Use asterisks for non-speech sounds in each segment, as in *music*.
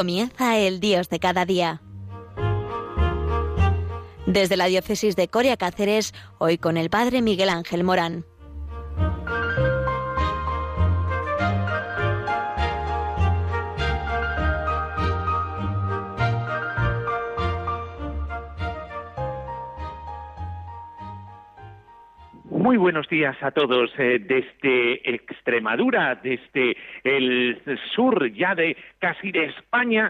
Comienza el Dios de cada día. Desde la diócesis de Coria Cáceres, hoy con el Padre Miguel Ángel Morán. Muy buenos días a todos eh, desde Extremadura, desde el sur ya de casi de España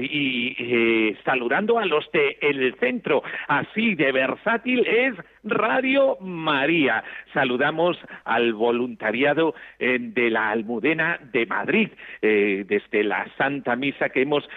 y eh, saludando a los de el centro, así de versátil es Radio María. Saludamos al voluntariado eh, de la Almudena de Madrid, desde la Santa Misa que hemos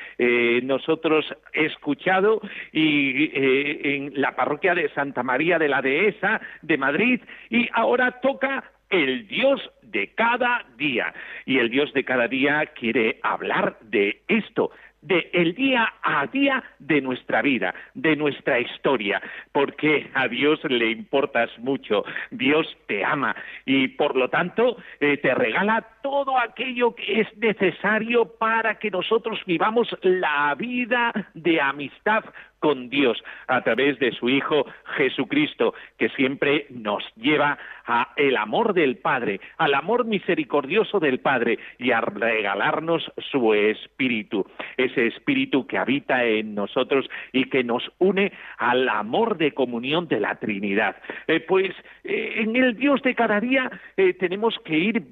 nosotros escuchado y en la parroquia de Santa María de la Dehesa de Madrid y ahora toca el Dios de cada día. Y el Dios de cada día quiere hablar de esto, de el día a día de nuestra vida, de nuestra historia, porque a Dios le importas mucho, Dios te ama y por lo tanto eh, te regala todo aquello que es necesario para que nosotros vivamos la vida de amistad con Dios a través de su Hijo Jesucristo, que siempre nos lleva a el amor del Padre, al amor misericordioso del Padre y a regalarnos su Espíritu, ese Espíritu que habita en nosotros y que nos une al amor de comunión de la Trinidad. Eh, pues eh, en el Dios de cada día eh, tenemos que ir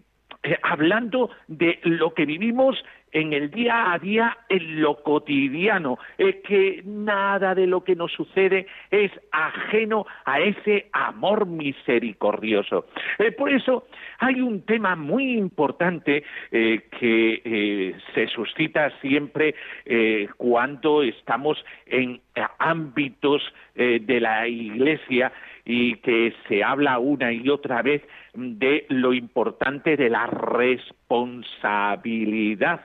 hablando de lo que vivimos en el día a día, en lo cotidiano, que nada de lo que nos sucede es ajeno a ese amor misericordioso. Eh, por eso hay un tema muy importante eh, que eh, se suscita siempre cuando estamos en ámbitos de la Iglesia y que se habla una y otra vez de lo importante de la responsabilidad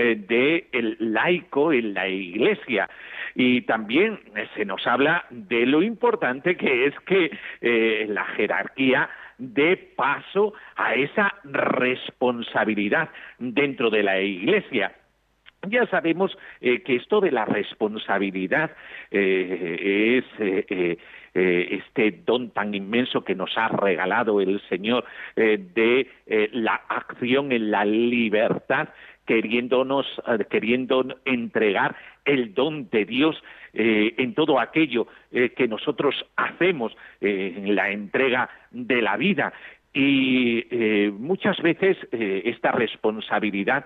eh, del laico en la Iglesia. Y también se nos habla de lo importante que es que eh, la jerarquía dé paso a esa responsabilidad dentro de la Iglesia. Ya sabemos eh, que esto de la responsabilidad es este don tan inmenso que nos ha regalado el Señor de la acción en la libertad queriéndonos, eh, queriendo entregar el don de Dios eh, en todo aquello eh, que nosotros hacemos en la entrega de la vida. Y muchas veces esta responsabilidad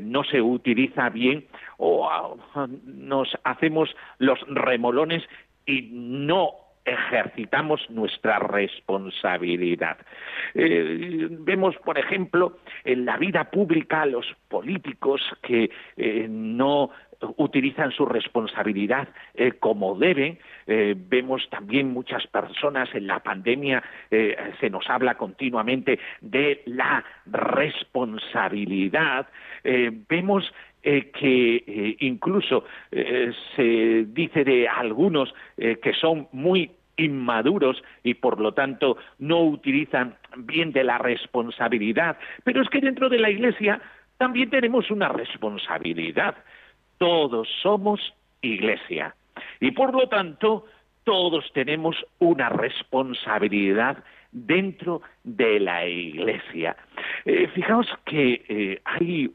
no se utiliza bien o ah, nos hacemos los remolones y no ejercitamos nuestra responsabilidad. Eh, vemos, por ejemplo, en la vida pública los políticos que eh, no utilizan su responsabilidad eh, como deben. vemos también muchas personas en la pandemia, se nos habla continuamente de la responsabilidad. vemos que incluso se dice de algunos que son muy inmaduros y por lo tanto no utilizan bien de la responsabilidad. Pero es que dentro de la Iglesia también tenemos una responsabilidad. Todos somos Iglesia. Y por lo tanto todos tenemos una responsabilidad dentro de la Iglesia. Eh, fijaos que eh, hay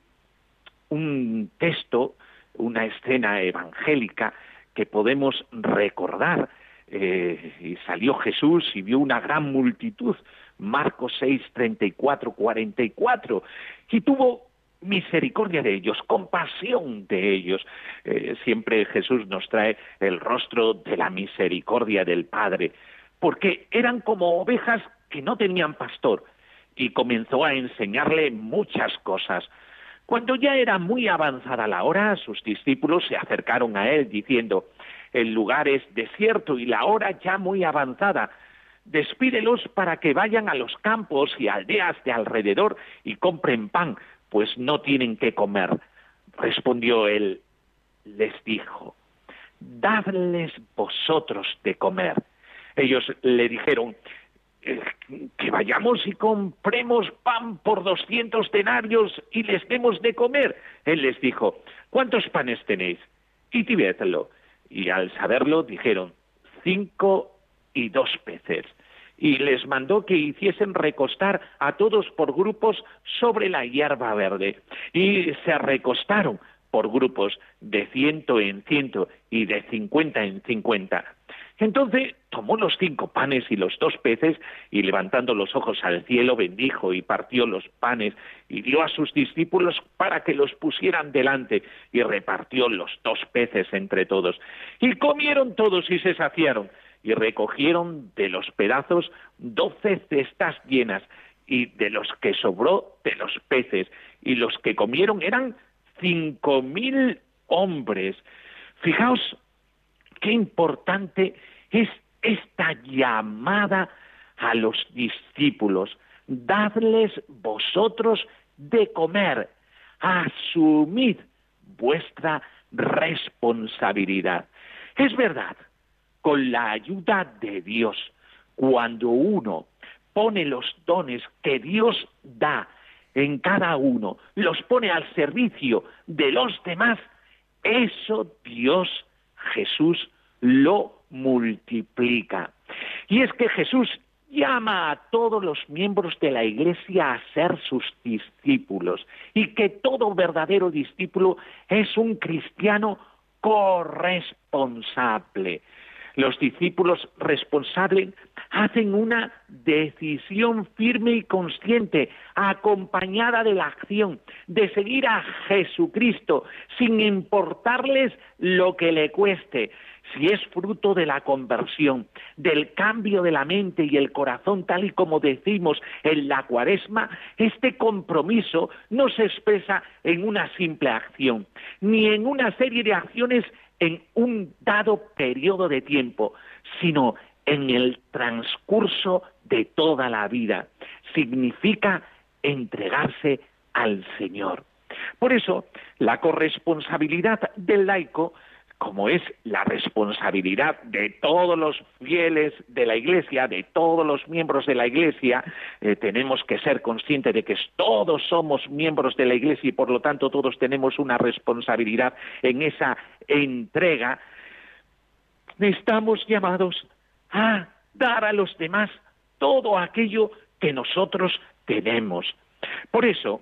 un texto, una escena evangélica que podemos recordar. Eh, y salió Jesús y vio una gran multitud, Marcos 6, 34, 44, y tuvo misericordia de ellos, compasión de ellos. Eh, siempre Jesús nos trae el rostro de la misericordia del Padre, porque eran como ovejas que no tenían pastor, y comenzó a enseñarle muchas cosas. Cuando ya era muy avanzada la hora, sus discípulos se acercaron a él diciendo, el lugar es desierto y la hora ya muy avanzada. Despídelos para que vayan a los campos y aldeas de alrededor y compren pan, pues no tienen que comer. Respondió él, les dijo, dadles vosotros de comer. Ellos le dijeron, eh, que vayamos y compremos pan por doscientos denarios y les demos de comer. Él les dijo, ¿cuántos panes tenéis? Y tibiételo. Y al saberlo dijeron, cinco y dos peces. Y les mandó que hiciesen recostar a todos por grupos sobre la hierba verde. Y se recostaron por grupos de ciento en ciento y de cincuenta en cincuenta. Entonces tomó los cinco panes y los dos peces y levantando los ojos al cielo bendijo y partió los panes y dio a sus discípulos para que los pusieran delante y repartió los dos peces entre todos. Y comieron todos y se saciaron y recogieron de los pedazos doce cestas llenas y de los que sobró de los peces y los que comieron eran cinco mil hombres. Fijaos qué importante es esta llamada a los discípulos. Dadles vosotros de comer, asumid vuestra responsabilidad. Es verdad, con la ayuda de Dios, cuando uno pone los dones que Dios da en cada uno, los pone al servicio de los demás, eso Dios Jesús lo multiplica. Y es que Jesús llama a todos los miembros de la Iglesia a ser sus discípulos y que todo verdadero discípulo es un cristiano corresponsable. Los discípulos responsables hacen una decisión firme y consciente, acompañada de la acción, de seguir a Jesucristo, sin importarles lo que le cueste, si es fruto de la conversión, del cambio de la mente y el corazón, tal y como decimos en la cuaresma, este compromiso no se expresa en una simple acción, ni en una serie de acciones en un dado periodo de tiempo, sino en el transcurso de toda la vida. Significa entregarse al Señor. Por eso, la corresponsabilidad del laico como es la responsabilidad de todos los fieles de la Iglesia, de todos los miembros de la Iglesia, eh, tenemos que ser conscientes de que todos somos miembros de la Iglesia y por lo tanto todos tenemos una responsabilidad en esa entrega. Estamos llamados a dar a los demás todo aquello que nosotros tenemos. Por eso,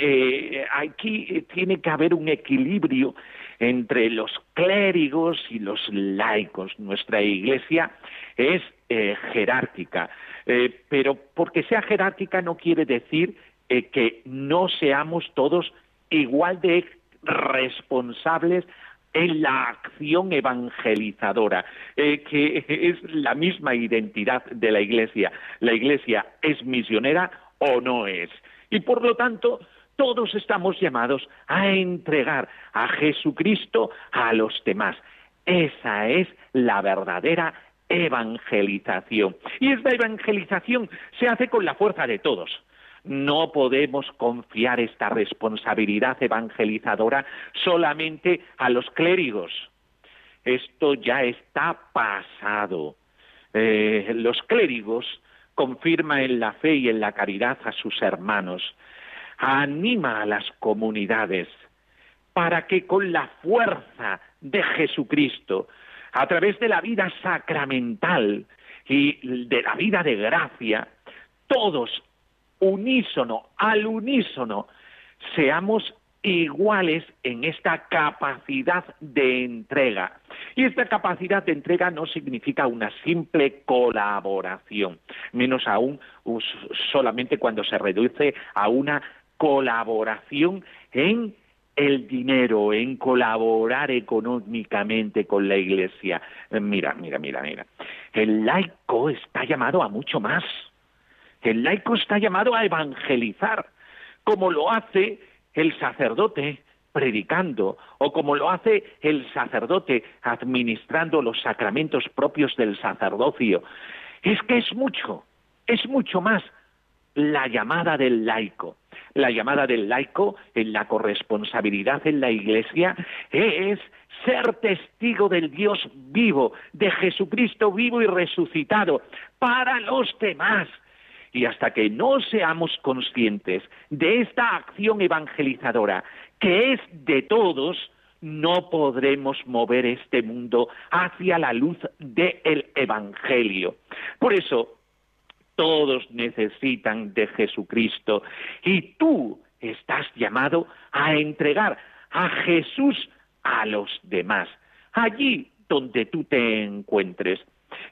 eh, aquí tiene que haber un equilibrio entre los clérigos y los laicos. Nuestra iglesia es eh, jerárquica, eh, pero porque sea jerárquica no quiere decir eh, que no seamos todos igual de responsables en la acción evangelizadora, que *laughs* es la misma identidad de la Iglesia. La Iglesia es misionera o no es. Y por lo tanto, todos estamos llamados a entregar a Jesucristo a los demás. Esa es la verdadera evangelización. Y esta evangelización se hace con la fuerza de todos. No podemos confiar esta responsabilidad evangelizadora solamente a los clérigos. Esto ya está pasado. Eh, los clérigos confirman en la fe y en la caridad a sus hermanos anima a las comunidades para que con la fuerza de Jesucristo, a través de la vida sacramental y de la vida de gracia, todos unísono, al unísono, seamos iguales en esta capacidad de entrega. Y esta capacidad de entrega no significa una simple colaboración, menos aún solamente cuando se reduce a una colaboración en el dinero, en colaborar económicamente con la Iglesia. Mira, mira, mira, mira. El laico está llamado a mucho más. El laico está llamado a evangelizar, como lo hace el sacerdote predicando, o como lo hace el sacerdote administrando los sacramentos propios del sacerdocio. Es que es mucho, es mucho más la llamada del laico. La llamada del laico en la corresponsabilidad en la Iglesia es ser testigo del Dios vivo, de Jesucristo vivo y resucitado, para los demás. Y hasta que no seamos conscientes de esta acción evangelizadora, que es de todos, no podremos mover este mundo hacia la luz del Evangelio. Por eso, todos necesitan de Jesucristo y tú estás llamado a entregar a Jesús a los demás, allí donde tú te encuentres.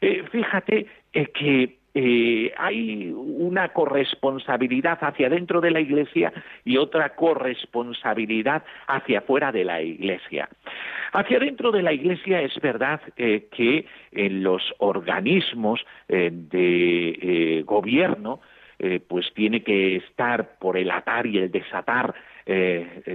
Eh, fíjate eh, que eh, hay una corresponsabilidad hacia dentro de la Iglesia y otra corresponsabilidad hacia fuera de la Iglesia. Hacia dentro de la Iglesia es verdad que en los organismos de gobierno pues tiene que estar por el atar y el desatar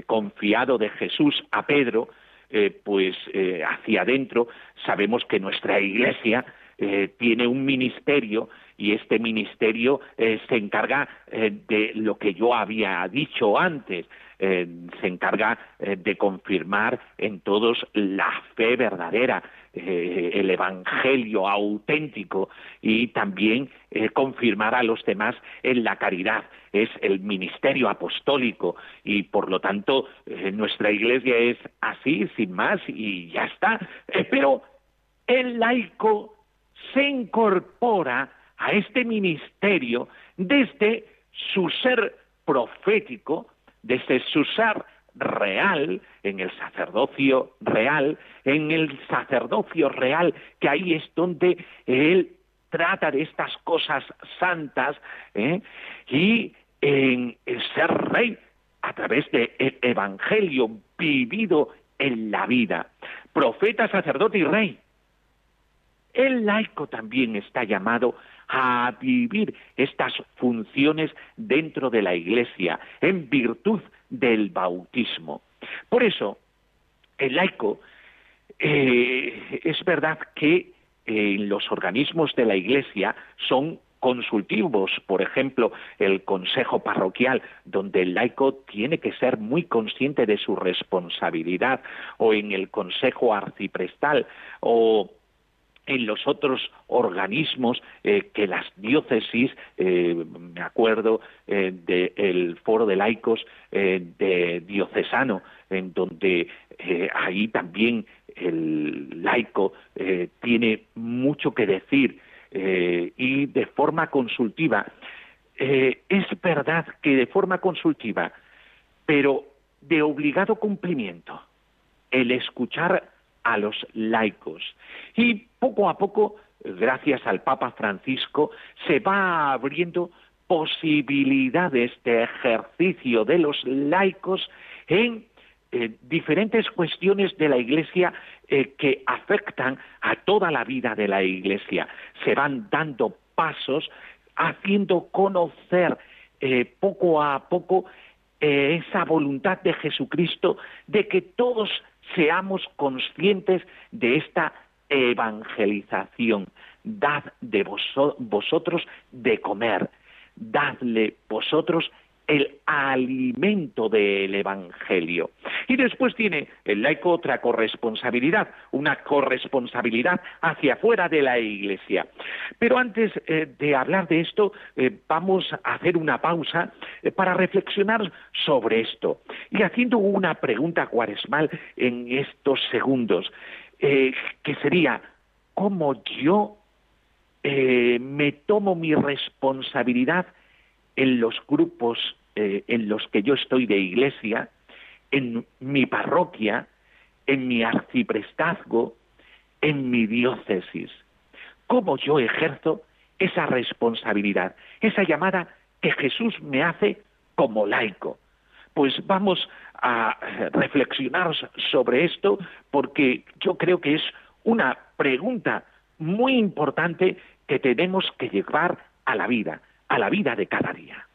confiado de Jesús a Pedro, eh, pues eh, hacia adentro sabemos que nuestra Iglesia eh, tiene un ministerio y este ministerio se encarga de lo que yo había dicho antes, se encarga de confirmar en todos la fe verdadera, el evangelio auténtico y también confirmar a los demás en la caridad es el ministerio apostólico y por lo tanto eh, nuestra iglesia es así, sin más y ya está. Eh, pero el laico se incorpora a este ministerio desde su ser profético, desde su ser real, en el sacerdocio real, en el sacerdocio real, que ahí es donde él trata de estas cosas santas, ¿eh? y en ser rey a través del evangelio vivido en la vida. Profeta, sacerdote y rey. El laico también está llamado a vivir estas funciones dentro de la Iglesia en virtud del bautismo. Por eso, el laico eh, es verdad que en los organismos de la Iglesia son consultivos, por ejemplo, el consejo parroquial, donde el laico tiene que ser muy consciente de su responsabilidad, o en el consejo arciprestal, o en los otros organismos eh, que las diócesis, eh, me acuerdo eh, del foro de laicos de diocesano, en donde ahí también el laico tiene mucho que decir y de forma consultiva. Es verdad que de forma consultiva, pero de obligado cumplimiento, el escuchar a los laicos. Y poco a poco, gracias al Papa Francisco, se va abriendo posibilidades de ejercicio de los laicos en eh, diferentes cuestiones de la Iglesia eh, que afectan a toda la vida de la Iglesia. Se van dando pasos haciendo conocer eh, poco a poco esa voluntad de Jesucristo de que todos seamos conscientes de esta evangelización. Dad de vosotros de comer, dadle vosotros el alimento del Evangelio. Y después tiene el laico otra corresponsabilidad, una corresponsabilidad hacia afuera de la Iglesia. Pero antes eh, de hablar de esto, eh, vamos a hacer una pausa eh, para reflexionar sobre esto y haciendo una pregunta cuaresmal en estos segundos, que sería, ¿cómo yo me tomo mi responsabilidad en los grupos eh, en los que yo estoy de iglesia, en mi parroquia, en mi arciprestazgo, en mi diócesis. ¿Cómo yo ejerzo esa responsabilidad, esa llamada que Jesús me hace como laico? Pues vamos a reflexionar sobre esto porque yo creo que es una pregunta muy importante que tenemos que llevar a la vida, a la vida de cada día.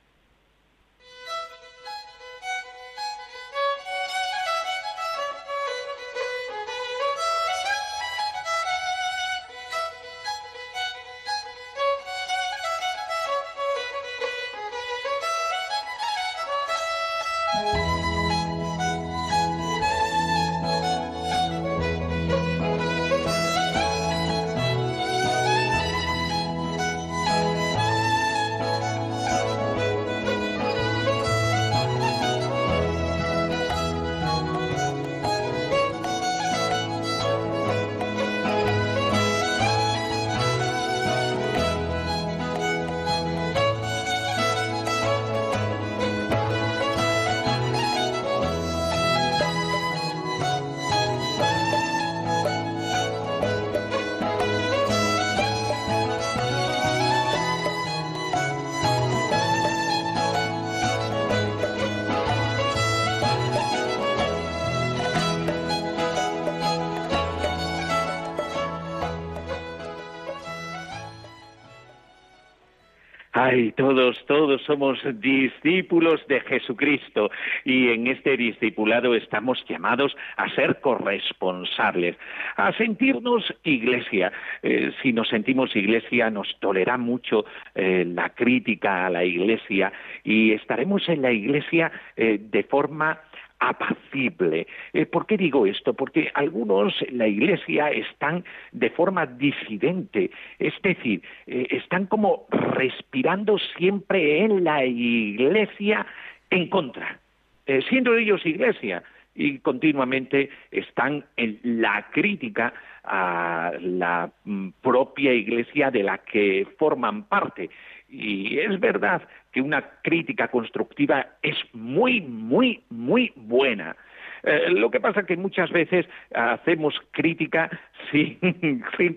Ay, todos, todos somos discípulos de Jesucristo y en este discipulado estamos llamados a ser corresponsables, a sentirnos iglesia. Eh, si nos sentimos iglesia, nos tolerará mucho eh, la crítica a la iglesia y estaremos en la iglesia eh, de forma apacible. Eh, ¿Por qué digo esto? Porque algunos en la Iglesia están de forma disidente, es decir, eh, están como respirando siempre en la Iglesia en contra, eh, siendo ellos Iglesia y continuamente están en la crítica a la mm, propia iglesia de la que forman parte. Y es verdad que una crítica constructiva es muy, muy, muy buena. Eh, lo que pasa es que muchas veces hacemos crítica *laughs* sin,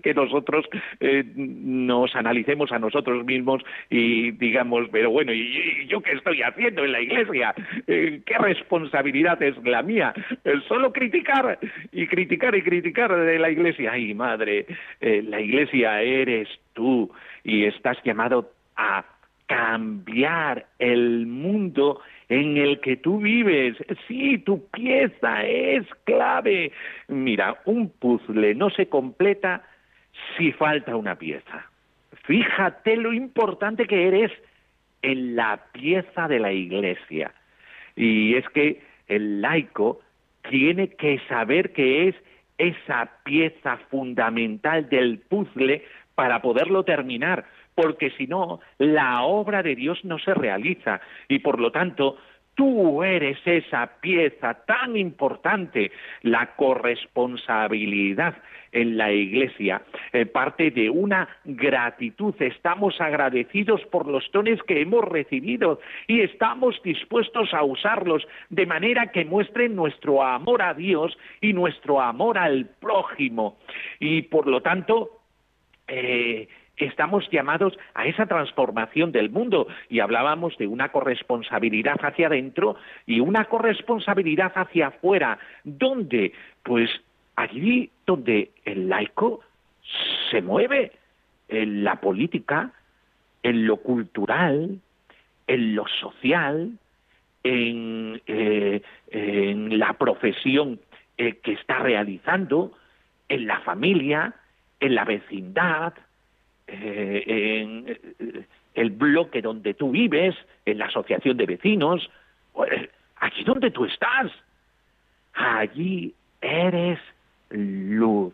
que nosotros eh, nos analicemos a nosotros mismos y digamos, pero bueno, ¿y, yo qué estoy haciendo en la iglesia? Eh, ¿Qué responsabilidad es la mía? solo criticar y criticar y criticar de la iglesia. Ay, madre, la iglesia eres tú y estás llamado a cambiar el mundo en el que tú vives. Sí, tu pieza es clave. Mira, un puzzle no se completa si falta una pieza. Fíjate lo importante que eres en la pieza de la iglesia. Y es que el laico tiene que saber que es esa pieza fundamental del puzzle para poderlo terminar porque si no, la obra de Dios no se realiza y por lo tanto tú eres esa pieza tan importante, la corresponsabilidad en la iglesia, eh, parte de una gratitud. Estamos agradecidos por los dones que hemos recibido y estamos dispuestos a usarlos de manera que muestren nuestro amor a Dios y nuestro amor al prójimo. Y por lo tanto, eh, estamos llamados a esa transformación del mundo y hablábamos de una corresponsabilidad hacia adentro y una corresponsabilidad hacia afuera. ¿Dónde? Pues allí donde el laico se mueve, en la política, en lo cultural, en lo social, en, eh, la profesión eh, que está realizando, en la familia, en la vecindad, eh, en eh, el bloque donde tú vives, en la asociación de vecinos, pues, allí donde tú estás, allí eres luz.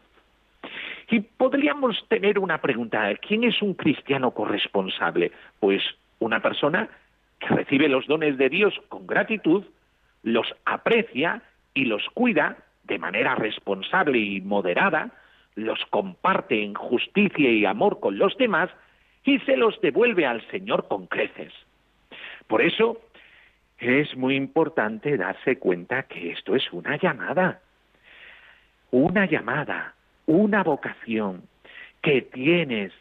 Y podríamos tener una pregunta, ¿quién es un cristiano corresponsable? Pues una persona que recibe los dones de Dios con gratitud, los aprecia y los cuida de manera responsable y moderada, los comparte en justicia y amor con los demás y se los devuelve al Señor con creces. Por eso es muy importante darse cuenta que esto es una llamada, una llamada, una vocación que tienes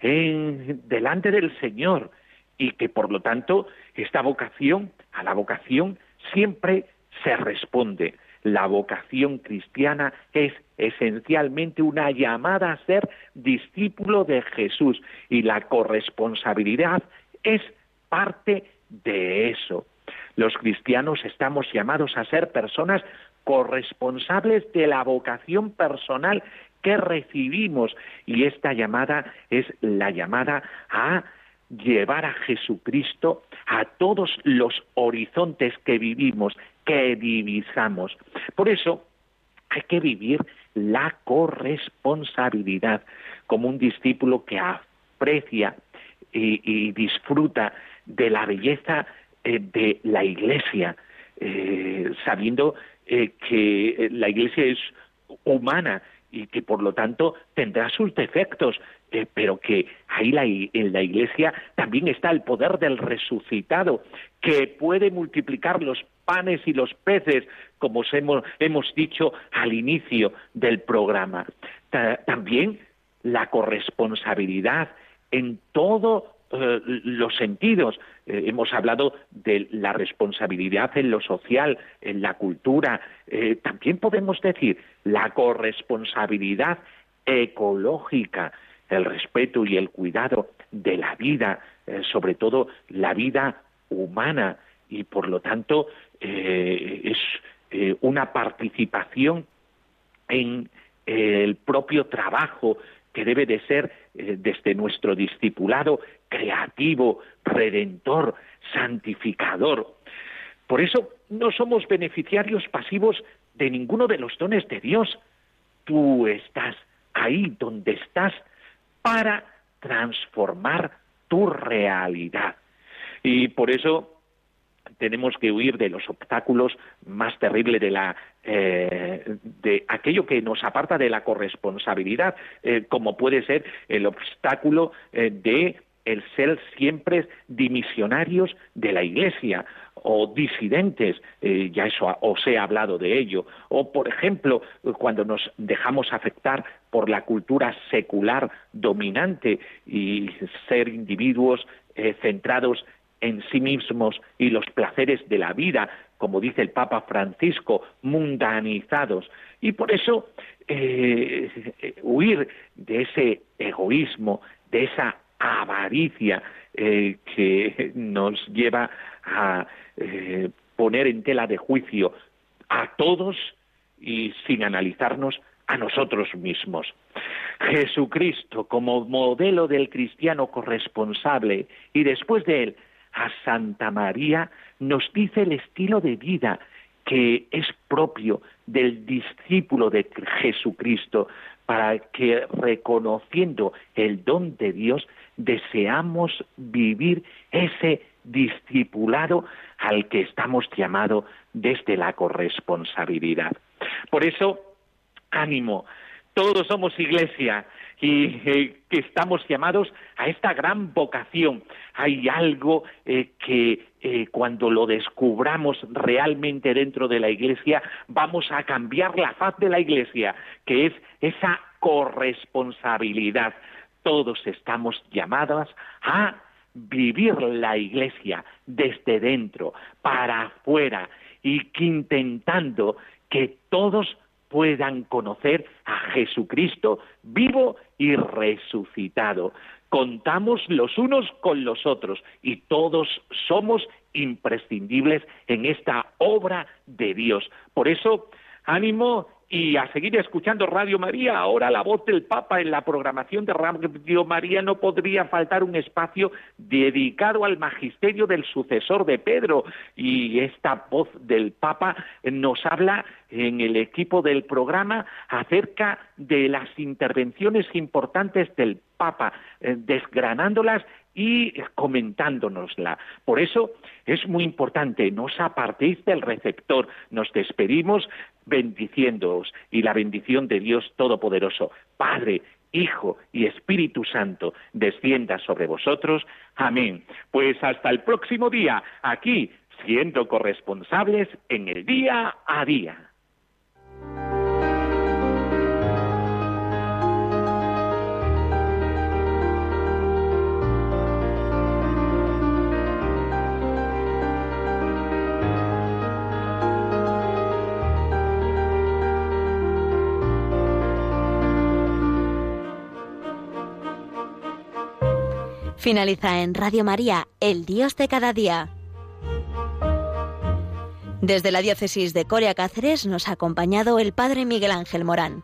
en, delante del Señor y que por lo tanto esta vocación, a la vocación siempre se responde. La vocación cristiana es esencialmente una llamada a ser discípulo de Jesús y la corresponsabilidad es parte de eso. Los cristianos estamos llamados a ser personas corresponsables de la vocación personal que recibimos y esta llamada es la llamada a llevar a Jesucristo a todos los horizontes que vivimos, que divisamos. Por eso hay que vivir la corresponsabilidad como un discípulo que aprecia y, disfruta de la belleza eh, de la iglesia, eh, sabiendo eh, que la iglesia es humana y que por lo tanto tendrá sus defectos, eh, pero que ahí en la iglesia también está el poder del resucitado, que puede multiplicar los panes y los peces, como hemos, hemos dicho al inicio del programa. también la corresponsabilidad en todos eh, los sentidos. Eh, hemos hablado de la responsabilidad en lo social, en la cultura. también podemos decir la corresponsabilidad ecológica el respeto y el cuidado de la vida, eh, sobre todo la vida humana, y por lo tanto eh, es eh, una participación en el propio trabajo que debe de ser desde nuestro discipulado creativo, redentor, santificador. Por eso no somos beneficiarios pasivos de ninguno de los dones de Dios. Tú estás ahí donde estás para transformar tu realidad. Y por eso tenemos que huir de los obstáculos más terribles de la eh, de aquello que nos aparta de la corresponsabilidad, eh, como puede ser el obstáculo eh, de el ser siempre dimisionarios de la Iglesia o disidentes, eh, ya eso os he hablado de ello, o por ejemplo, cuando nos dejamos afectar por la cultura secular dominante y ser individuos eh, centrados en sí mismos y los placeres de la vida, como dice el Papa Francisco, mundanizados. Y por eso eh, huir de ese egoísmo, de esa avaricia eh, que nos lleva a poner en tela de juicio a todos y sin analizarnos a nosotros mismos. Jesucristo como modelo del cristiano corresponsable y después de él a Santa María nos dice el estilo de vida que es propio del discípulo de Jesucristo para que reconociendo el don de Dios deseamos vivir ese discipulado al que estamos llamados desde la corresponsabilidad. Por eso, ánimo, todos somos iglesia y eh, que estamos llamados a esta gran vocación. Hay algo eh, que eh, cuando lo descubramos realmente dentro de la iglesia, vamos a cambiar la faz de la iglesia, que es esa corresponsabilidad todos estamos llamados a vivir la iglesia desde dentro, para afuera, y que intentando que todos puedan conocer a Jesucristo vivo y resucitado. Contamos los unos con los otros y todos somos imprescindibles en esta obra de Dios. Por eso, ánimo y a seguir escuchando Radio María. Ahora la voz del Papa en la programación de Radio María no podría faltar un espacio dedicado al magisterio del sucesor de Pedro. Y esta voz del Papa nos habla en el equipo del programa acerca de las intervenciones importantes del Papa, eh, desgranándolas y comentándonosla. Por eso es muy importante, no os apartéis del receptor, nos despedimos bendiciéndoos y la bendición de Dios Todopoderoso, Padre, Hijo y Espíritu Santo, descienda sobre vosotros. Amén. Pues hasta el próximo día, aquí, siendo corresponsables en el día a día. Finaliza en Radio María, El Dios de cada día. Desde la diócesis de Coria Cáceres nos ha acompañado el Padre Miguel Ángel Morán.